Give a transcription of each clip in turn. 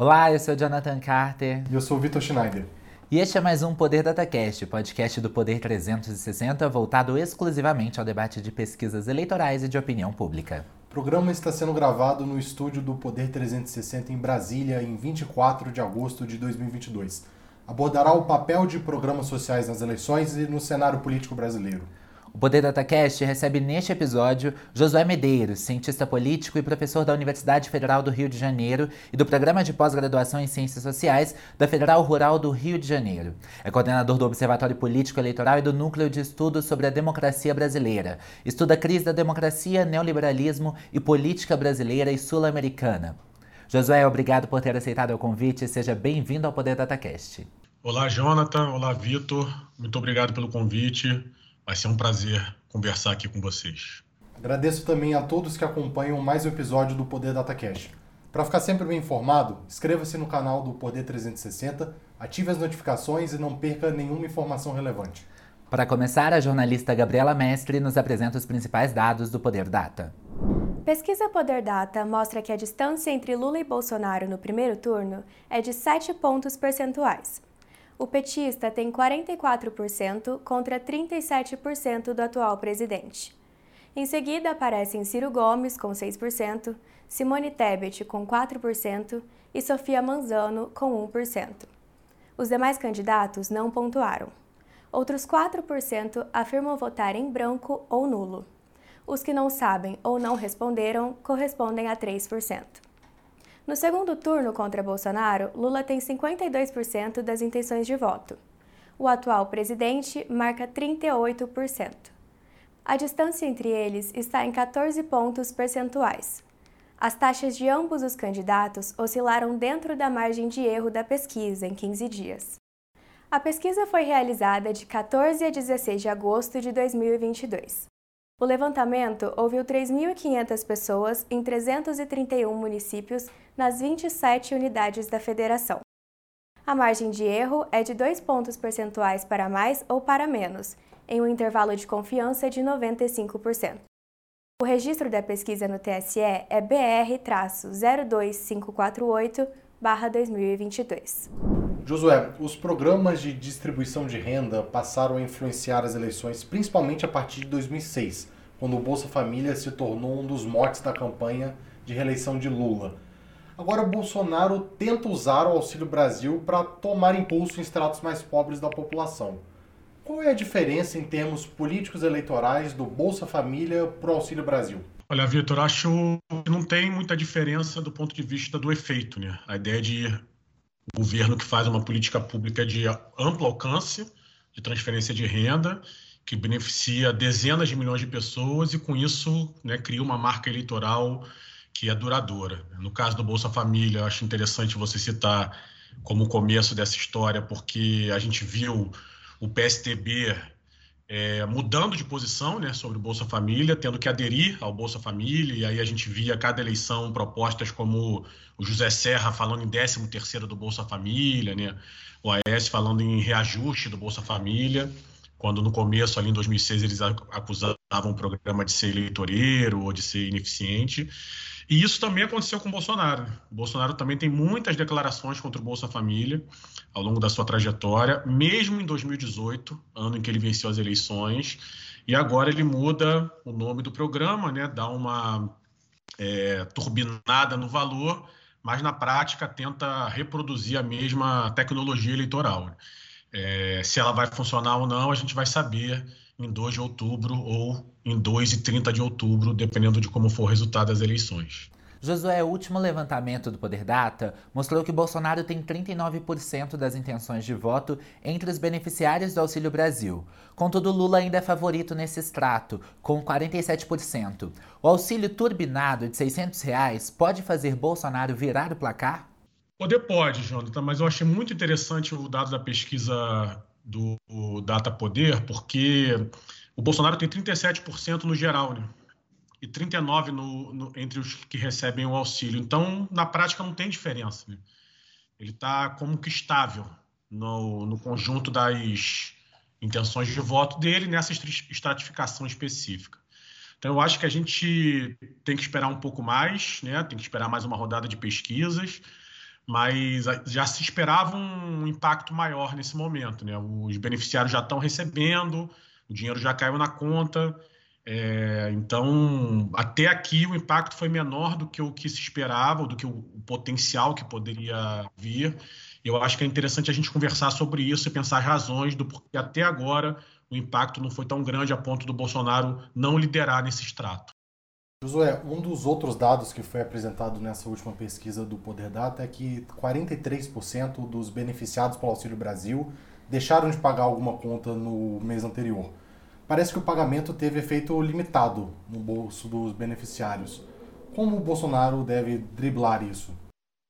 Olá, eu sou Jonathan Carter. E eu sou o Vitor Schneider. E este é mais um Poder DataCast, podcast do Poder 360, voltado exclusivamente ao debate de pesquisas eleitorais e de opinião pública. O programa está sendo gravado no estúdio do Poder 360 em Brasília, em 24 de agosto de 2022. Abordará o papel de programas sociais nas eleições e no cenário político brasileiro. O Poder DataCast recebe neste episódio Josué Medeiros, cientista político e professor da Universidade Federal do Rio de Janeiro e do Programa de Pós-Graduação em Ciências Sociais da Federal Rural do Rio de Janeiro. É coordenador do Observatório Político Eleitoral e do Núcleo de Estudos sobre a Democracia Brasileira. Estuda a crise da democracia, neoliberalismo e política brasileira e sul-americana. Josué, obrigado por ter aceitado o convite e seja bem-vindo ao Poder DataCast. Olá, Jonathan. Olá, Vitor. Muito obrigado pelo convite. Vai ser um prazer conversar aqui com vocês. Agradeço também a todos que acompanham mais um episódio do Poder DataCast. Para ficar sempre bem informado, inscreva-se no canal do Poder 360, ative as notificações e não perca nenhuma informação relevante. Para começar, a jornalista Gabriela Mestre nos apresenta os principais dados do Poder Data. Pesquisa Poder Data mostra que a distância entre Lula e Bolsonaro no primeiro turno é de 7 pontos percentuais o petista tem 44% contra 37% do atual presidente. Em seguida aparecem Ciro Gomes, com 6%, Simone Tebet, com 4% e Sofia Manzano, com 1%. Os demais candidatos não pontuaram. Outros 4% afirmam votar em branco ou nulo. Os que não sabem ou não responderam correspondem a 3%. No segundo turno contra Bolsonaro, Lula tem 52% das intenções de voto. O atual presidente marca 38%. A distância entre eles está em 14 pontos percentuais. As taxas de ambos os candidatos oscilaram dentro da margem de erro da pesquisa em 15 dias. A pesquisa foi realizada de 14 a 16 de agosto de 2022. O levantamento ouviu 3.500 pessoas em 331 municípios nas 27 unidades da federação. A margem de erro é de 2 pontos percentuais para mais ou para menos, em um intervalo de confiança de 95%. O registro da pesquisa no TSE é BR-02548-2022. Josué, os programas de distribuição de renda passaram a influenciar as eleições principalmente a partir de 2006, quando o Bolsa Família se tornou um dos motes da campanha de reeleição de Lula. Agora, Bolsonaro tenta usar o Auxílio Brasil para tomar impulso em estratos mais pobres da população. Qual é a diferença em termos políticos eleitorais do Bolsa Família para o Auxílio Brasil? Olha, Vitor, acho que não tem muita diferença do ponto de vista do efeito. Né? A ideia de governo que faz uma política pública de amplo alcance, de transferência de renda, que beneficia dezenas de milhões de pessoas e, com isso, né, cria uma marca eleitoral que é duradoura. No caso do Bolsa Família, acho interessante você citar como começo dessa história, porque a gente viu o PSTB é, mudando de posição né, sobre o Bolsa Família, tendo que aderir ao Bolsa Família, e aí a gente via cada eleição propostas como o José Serra falando em 13 terceiro do Bolsa Família, né, o AES falando em reajuste do Bolsa Família, quando no começo, ali em 2006, eles acusavam o programa de ser eleitoreiro ou de ser ineficiente. E isso também aconteceu com o Bolsonaro. O Bolsonaro também tem muitas declarações contra o Bolsa Família ao longo da sua trajetória, mesmo em 2018, ano em que ele venceu as eleições. E agora ele muda o nome do programa, né? dá uma é, turbinada no valor, mas na prática tenta reproduzir a mesma tecnologia eleitoral. É, se ela vai funcionar ou não, a gente vai saber em 2 de outubro ou em 2 e 30 de outubro, dependendo de como for o resultado das eleições. Josué, o último levantamento do Poder Data mostrou que Bolsonaro tem 39% das intenções de voto entre os beneficiários do Auxílio Brasil. Contudo, Lula ainda é favorito nesse extrato, com 47%. O auxílio turbinado de 600 reais pode fazer Bolsonaro virar o placar? Poder pode, Jonathan, mas eu achei muito interessante o dado da pesquisa do Data Poder, porque o Bolsonaro tem 37% no geral, né? E 39% no, no, entre os que recebem o auxílio. Então, na prática, não tem diferença. Né? Ele está como que estável no, no conjunto das intenções de voto dele nessa estratificação específica. Então, eu acho que a gente tem que esperar um pouco mais, né? tem que esperar mais uma rodada de pesquisas mas já se esperava um impacto maior nesse momento. Né? Os beneficiários já estão recebendo, o dinheiro já caiu na conta, é, então até aqui o impacto foi menor do que o que se esperava, do que o, potencial que poderia vir. Eu acho que é interessante a gente conversar sobre isso e pensar as razões do porquê até agora o impacto não foi tão grande a ponto do Bolsonaro não liderar nesse extrato. Josué, um dos outros dados que foi apresentado nessa última pesquisa do Poder Data é que 43% dos beneficiados pelo Auxílio Brasil deixaram de pagar alguma conta no mês anterior. Parece que o pagamento teve efeito limitado no bolso dos beneficiários. Como o Bolsonaro deve driblar isso?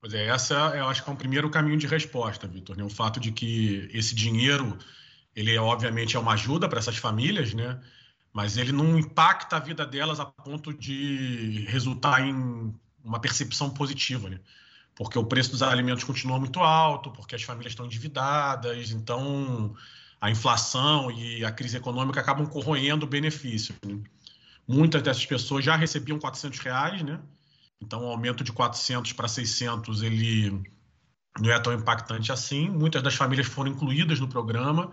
Pois é, essa eu acho que é um primeiro caminho de resposta, Vitor. Né? O fato de que esse dinheiro, ele obviamente é uma ajuda para essas famílias, né? Mas ele não impacta a vida delas a ponto de resultar em uma percepção positiva, né? Porque o preço dos alimentos continua muito alto, porque as famílias estão endividadas, então a inflação e a crise econômica acabam corroendo o benefício. Né? Muitas dessas pessoas já recebiam 400 reais, né? Então, o aumento de 400 para 600 ele não é tão impactante assim. Muitas das famílias foram incluídas no programa,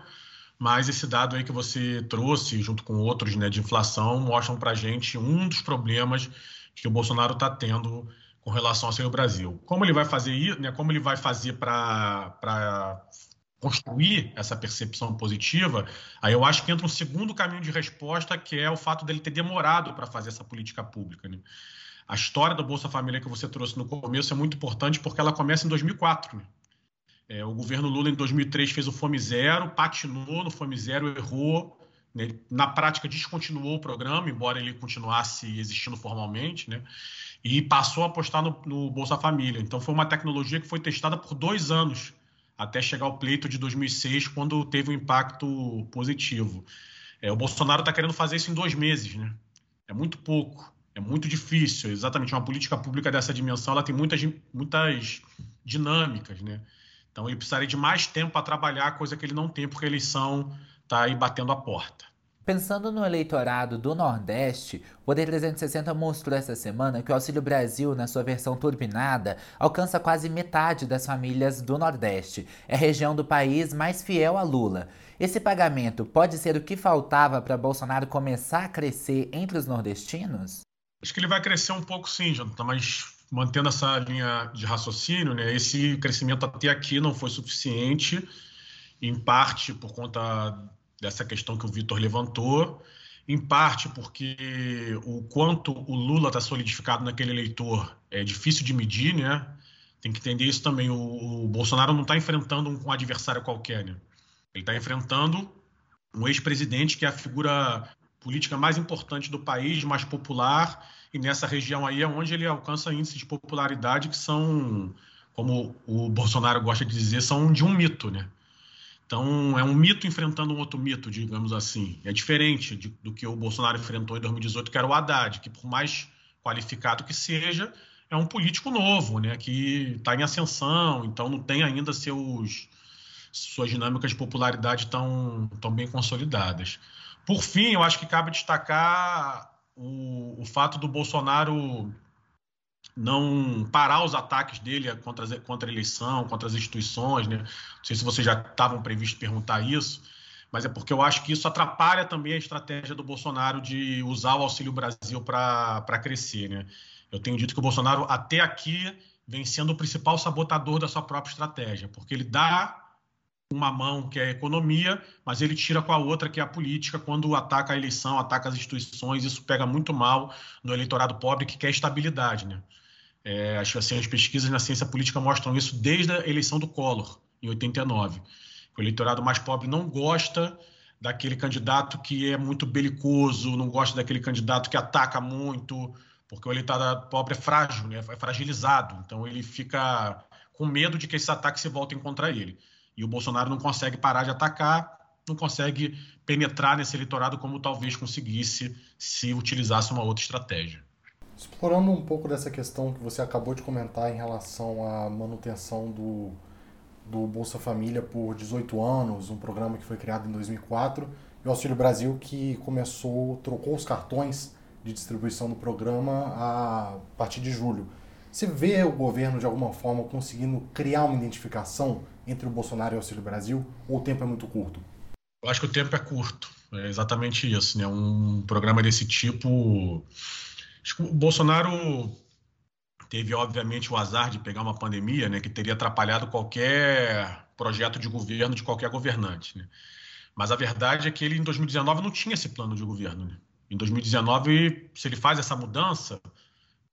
mas esse dado aí que você trouxe, junto com outros né, de inflação, mostram para a gente um dos problemas que o Bolsonaro está tendo com relação ao Brasil. Como ele vai fazer isso, né, como ele vai fazer para construir essa percepção positiva, aí eu acho que entra um segundo caminho de resposta, que é o fato dele ter demorado para fazer essa política pública. Né? A história da Bolsa Família que você trouxe no começo é muito importante porque ela começa em 2004. Né? É, o governo Lula, em 2003, fez o Fome Zero, patinou no Fome Zero, errou. Né? Na prática, descontinuou o programa, embora ele continuasse existindo formalmente, né? e passou a apostar no, no Bolsa Família. Então, foi uma tecnologia que foi testada por dois anos, até chegar ao pleito de 2006, quando teve um impacto positivo. É, o Bolsonaro está querendo fazer isso em dois meses. Né? É muito pouco, é muito difícil. Exatamente, uma política pública dessa dimensão ela tem muitas, muitas dinâmicas. Né? Então ele precisaria de mais tempo para trabalhar, coisa que ele não tem, porque a eleição está aí batendo a porta. Pensando no eleitorado do Nordeste, o Poder 360 mostrou essa semana que o Auxílio Brasil, na sua versão turbinada, alcança quase metade das famílias do Nordeste. É a região do país mais fiel a Lula. Esse pagamento pode ser o que faltava para Bolsonaro começar a crescer entre os nordestinos? Acho que ele vai crescer um pouco sim, Jonathan, mas mantendo essa linha de raciocínio, né, esse crescimento até aqui não foi suficiente, em parte por conta dessa questão que o Vitor levantou, em parte porque o quanto o Lula está solidificado naquele eleitor é difícil de medir, né? Tem que entender isso também. O, o Bolsonaro não está enfrentando um, um adversário qualquer, né? Ele está enfrentando um ex-presidente que é a figura política mais importante do país, mais popular e nessa região aí é onde ele alcança índices de popularidade que são, como o Bolsonaro gosta de dizer, são de um mito, né? Então, é um mito enfrentando um outro mito, digamos assim. É diferente de, do que o Bolsonaro enfrentou em 2018, que era o Haddad, que por mais qualificado que seja, é um político novo, né, que está em ascensão, então não tem ainda seus, suas dinâmicas de popularidade tão, tão bem consolidadas. Por fim, eu acho que cabe destacar o, o fato do Bolsonaro não parar os ataques dele contra, contra a eleição, contra as instituições, né? Não sei se vocês já estavam previstos perguntar isso, mas é porque eu acho que isso atrapalha também a estratégia do Bolsonaro de usar o Auxílio Brasil para crescer, né? Eu tenho dito que o Bolsonaro, até aqui, vem sendo o principal sabotador da sua própria estratégia, porque ele dá uma mão que é a economia, mas ele tira com a outra que é a política quando ataca a eleição, ataca as instituições, isso pega muito mal no eleitorado pobre que quer estabilidade, né? É, assim, as pesquisas na ciência política mostram isso desde a eleição do Collor, em 89. O eleitorado mais pobre não gosta daquele candidato que é muito belicoso, não gosta daquele candidato que ataca muito, porque o eleitorado pobre é frágil, né? é fragilizado, então ele fica com medo de que esses ataques se voltem contra ele. E o Bolsonaro não consegue parar de atacar, não consegue penetrar nesse eleitorado como talvez conseguisse se utilizasse uma outra estratégia. Explorando um pouco dessa questão que você acabou de comentar em relação à manutenção do, do Bolsa Família por 18 anos, um programa que foi criado em 2004, e o Auxílio Brasil que começou, trocou os cartões de distribuição do programa a partir de julho. Você vê o governo, de alguma forma, conseguindo criar uma identificação entre o Bolsonaro e o Auxílio Brasil? Ou o tempo é muito curto? Eu acho que o tempo é curto. É exatamente isso. Né? Um programa desse tipo. Acho que o Bolsonaro teve, obviamente, o azar de pegar uma pandemia né, que teria atrapalhado qualquer projeto de governo de qualquer governante. Né? Mas a verdade é que ele, em 2019, não tinha esse plano de governo. Né? Em 2019, se ele faz essa mudança,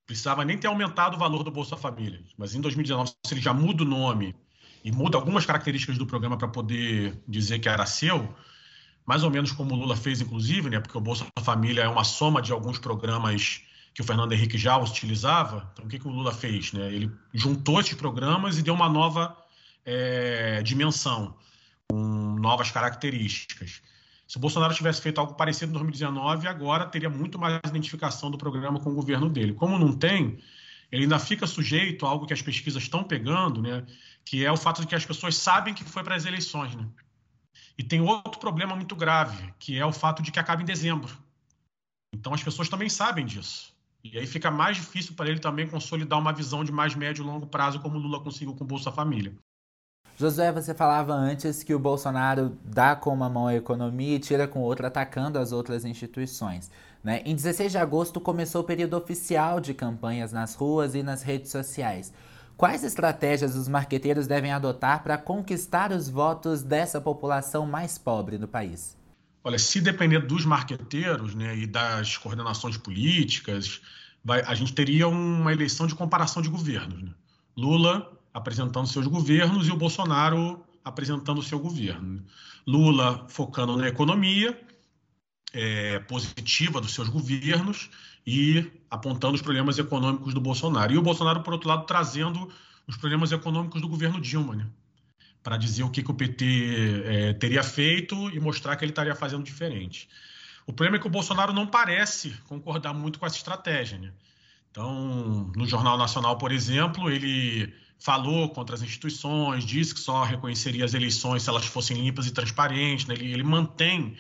precisava nem ter aumentado o valor do Bolsa Família. Mas em 2019, se ele já muda o nome e muda algumas características do programa para poder dizer que era seu, mais ou menos como o Lula fez, inclusive, né? porque o Bolsa Família é uma soma de alguns programas que o Fernando Henrique já utilizava. Então, o que, que o Lula fez? Né? Ele juntou esses programas e deu uma nova é, dimensão, com novas características. Se o Bolsonaro tivesse feito algo parecido em 2019, agora teria muito mais identificação do programa com o governo dele. Como não tem, ele ainda fica sujeito a algo que as pesquisas estão pegando, né? que é o fato de que as pessoas sabem que foi para as eleições. Né? E tem outro problema muito grave, que é o fato de que acaba em dezembro. Então as pessoas também sabem disso. E aí fica mais difícil para ele também consolidar uma visão de mais médio e longo prazo, como Lula conseguiu com o Bolsa Família. Josué, você falava antes que o Bolsonaro dá com uma mão a economia e tira com outra, atacando as outras instituições. Né? Em 16 de agosto começou o período oficial de campanhas nas ruas e nas redes sociais. Quais estratégias os marqueteiros devem adotar para conquistar os votos dessa população mais pobre do país? Olha, se depender dos marqueteiros né, e das coordenações políticas, vai, a gente teria uma eleição de comparação de governos. Né? Lula apresentando seus governos e o Bolsonaro apresentando seu governo. Lula focando na economia é, positiva dos seus governos e apontando os problemas econômicos do Bolsonaro. E o Bolsonaro, por outro lado, trazendo os problemas econômicos do governo Dilma, né? para dizer o que, que o PT é, teria feito e mostrar que ele estaria fazendo diferente. O problema é que o Bolsonaro não parece concordar muito com essa estratégia. Né? Então, no Jornal Nacional, por exemplo, ele falou contra as instituições, disse que só reconheceria as eleições se elas fossem limpas e transparentes. Né? Ele, ele, mantém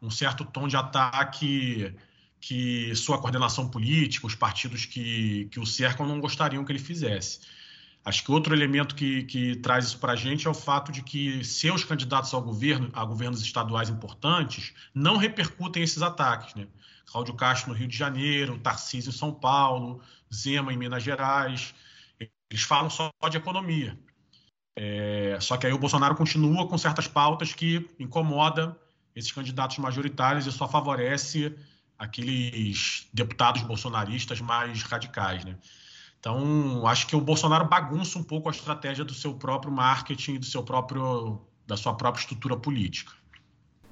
um certo tom de ataque que sua coordenação política, os partidos que, que o cercam, não gostariam que ele fizesse. Acho que outro elemento que, que traz isso para a gente é o fato de que seus candidatos ao governo, a governos estaduais importantes, não repercutem esses ataques. Né? Cláudio Castro no Rio de Janeiro, Tarcísio em São Paulo, Zema em Minas Gerais. Eles falam só de economia. É, só que aí o Bolsonaro continua com certas pautas que incomodam esses candidatos majoritários e só favorece aqueles deputados bolsonaristas mais radicais, né? Então, acho que o Bolsonaro bagunça um pouco a estratégia do seu próprio marketing, do seu próprio, da sua própria estrutura política.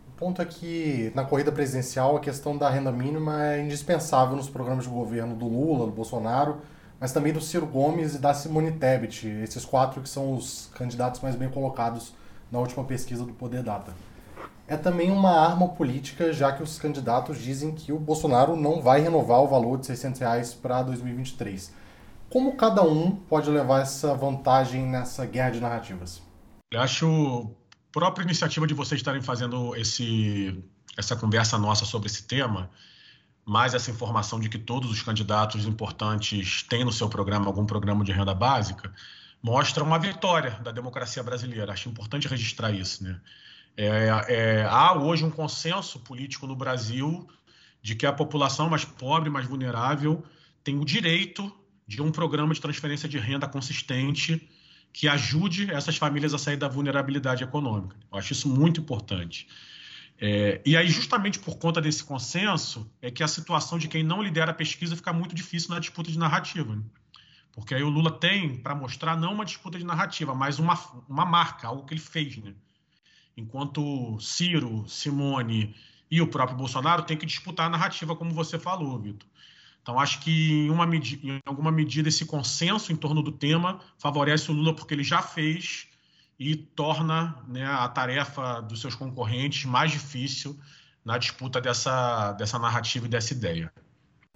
O ponto é que, na corrida presidencial, a questão da renda mínima é indispensável nos programas de governo do Lula, do Bolsonaro, mas também do Ciro Gomes e da Simone Tebet, esses quatro que são os candidatos mais bem colocados na última pesquisa do Poder Data. É também uma arma política, já que os candidatos dizem que o Bolsonaro não vai renovar o valor de 600 reais para 2023. Como cada um pode levar essa vantagem nessa guerra de narrativas? Eu acho própria iniciativa de vocês estarem fazendo esse, essa conversa nossa sobre esse tema mais essa informação de que todos os candidatos importantes têm no seu programa algum programa de renda básica, mostra uma vitória da democracia brasileira. Acho importante registrar isso. Né? É, é, há hoje um consenso político no Brasil de que a população mais pobre, mais vulnerável, tem o direito de um programa de transferência de renda consistente que ajude essas famílias a sair da vulnerabilidade econômica. Eu acho isso muito importante. É, e aí, justamente por conta desse consenso, é que a situação de quem não lidera a pesquisa fica muito difícil na disputa de narrativa. Né? Porque aí o Lula tem para mostrar não uma disputa de narrativa, mas uma, uma marca, algo que ele fez. Né? Enquanto Ciro, Simone e o próprio Bolsonaro têm que disputar a narrativa, como você falou, Vitor. Então, acho que em, uma em alguma medida esse consenso em torno do tema favorece o Lula porque ele já fez e torna né, a tarefa dos seus concorrentes mais difícil na disputa dessa, dessa narrativa e dessa ideia.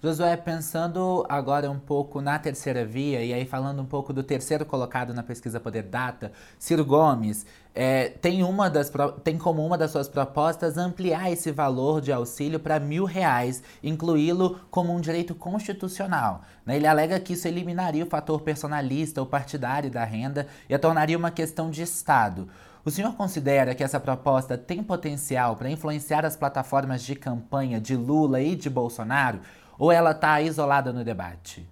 Josué, pensando agora um pouco na terceira via, e aí falando um pouco do terceiro colocado na pesquisa Poder Data, Ciro Gomes, é, tem, uma das, tem como uma das suas propostas ampliar esse valor de auxílio para mil reais, incluí-lo como um direito constitucional. Né? Ele alega que isso eliminaria o fator personalista ou partidário da renda e a tornaria uma questão de Estado. O senhor considera que essa proposta tem potencial para influenciar as plataformas de campanha de Lula e de Bolsonaro? Ou ela está isolada no debate?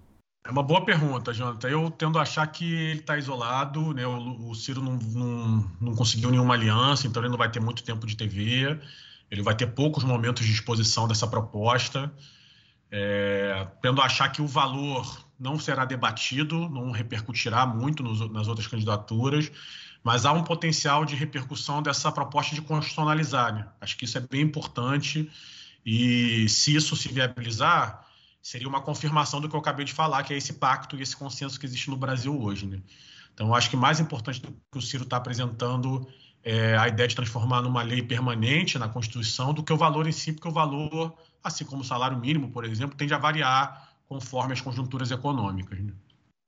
É uma boa pergunta, Jonathan. Eu tendo a achar que ele está isolado, né? o, o Ciro não, não, não, conseguiu nenhuma aliança, então ele não vai ter muito tempo de TV, ele vai ter poucos momentos de exposição dessa proposta. É, tendo a achar que o valor não será debatido, não repercutirá muito nos, nas outras candidaturas, mas há um potencial de repercussão dessa proposta de constitucionalizar. Né? Acho que isso é bem importante e se isso se viabilizar, seria uma confirmação do que eu acabei de falar, que é esse pacto e esse consenso que existe no Brasil hoje. Né? Então, acho que mais importante do que o Ciro está apresentando é a ideia de transformar numa lei permanente na Constituição do que o valor em si, porque o valor, assim como o salário mínimo, por exemplo, tende a variar conforme as conjunturas econômicas. Né?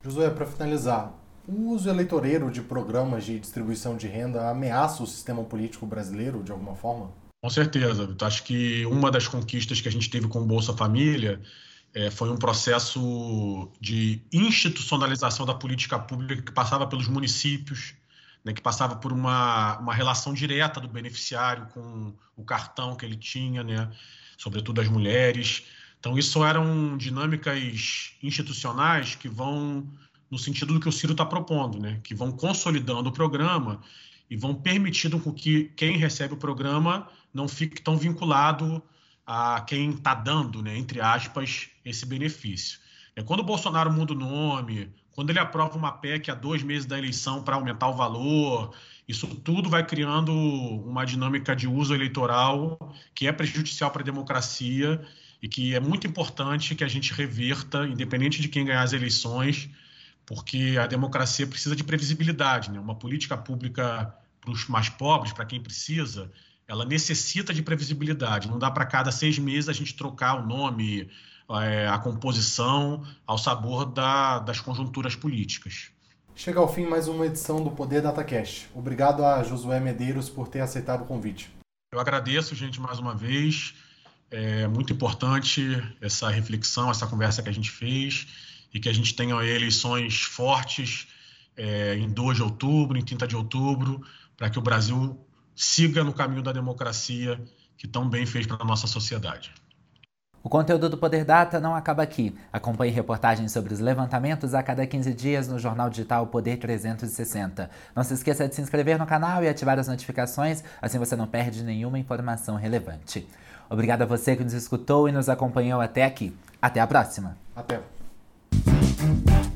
Josué, para finalizar, o uso eleitoreiro de programas de distribuição de renda ameaça o sistema político brasileiro de alguma forma? Com certeza. Acho que uma das conquistas que a gente teve com o Bolsa Família é, foi um processo de institucionalização da política pública que passava pelos municípios, né, que passava por uma, uma relação direta do beneficiário com o cartão que ele tinha, né, sobretudo as mulheres. Então, isso eram dinâmicas institucionais que vão no sentido do que o Ciro está propondo, né, que vão consolidando o programa e vão permitindo com que quem recebe o programa não fique tão vinculado a quem está dando, né, entre aspas, esse benefício. É, quando o Bolsonaro muda o nome, quando ele aprova uma PEC há dois meses da eleição para aumentar o valor, isso tudo vai criando uma dinâmica de uso eleitoral que é prejudicial para a democracia e que é muito importante que a gente reverta, independente de quem ganhar as eleições, porque a democracia precisa de previsibilidade. Né? Uma política pública para os mais pobres, para quem precisa, ela necessita de previsibilidade. Não dá para cada seis meses a gente trocar o nome, é, a composição, ao sabor da, das conjunturas políticas. Chega ao fim mais uma edição do Poder DataCast. Obrigado a Josué Medeiros por ter aceitado o convite. Eu agradeço, gente, mais uma vez. É muito importante essa reflexão, essa conversa que a gente fez e que a gente tenha eleições fortes é, em 2 de outubro, em 30 de outubro, para que o Brasil siga no caminho da democracia que tão bem fez para a nossa sociedade. O conteúdo do Poder Data não acaba aqui. Acompanhe reportagens sobre os levantamentos a cada 15 dias no jornal digital Poder 360. Não se esqueça de se inscrever no canal e ativar as notificações, assim você não perde nenhuma informação relevante. Obrigado a você que nos escutou e nos acompanhou até aqui. Até a próxima. Até. Bye.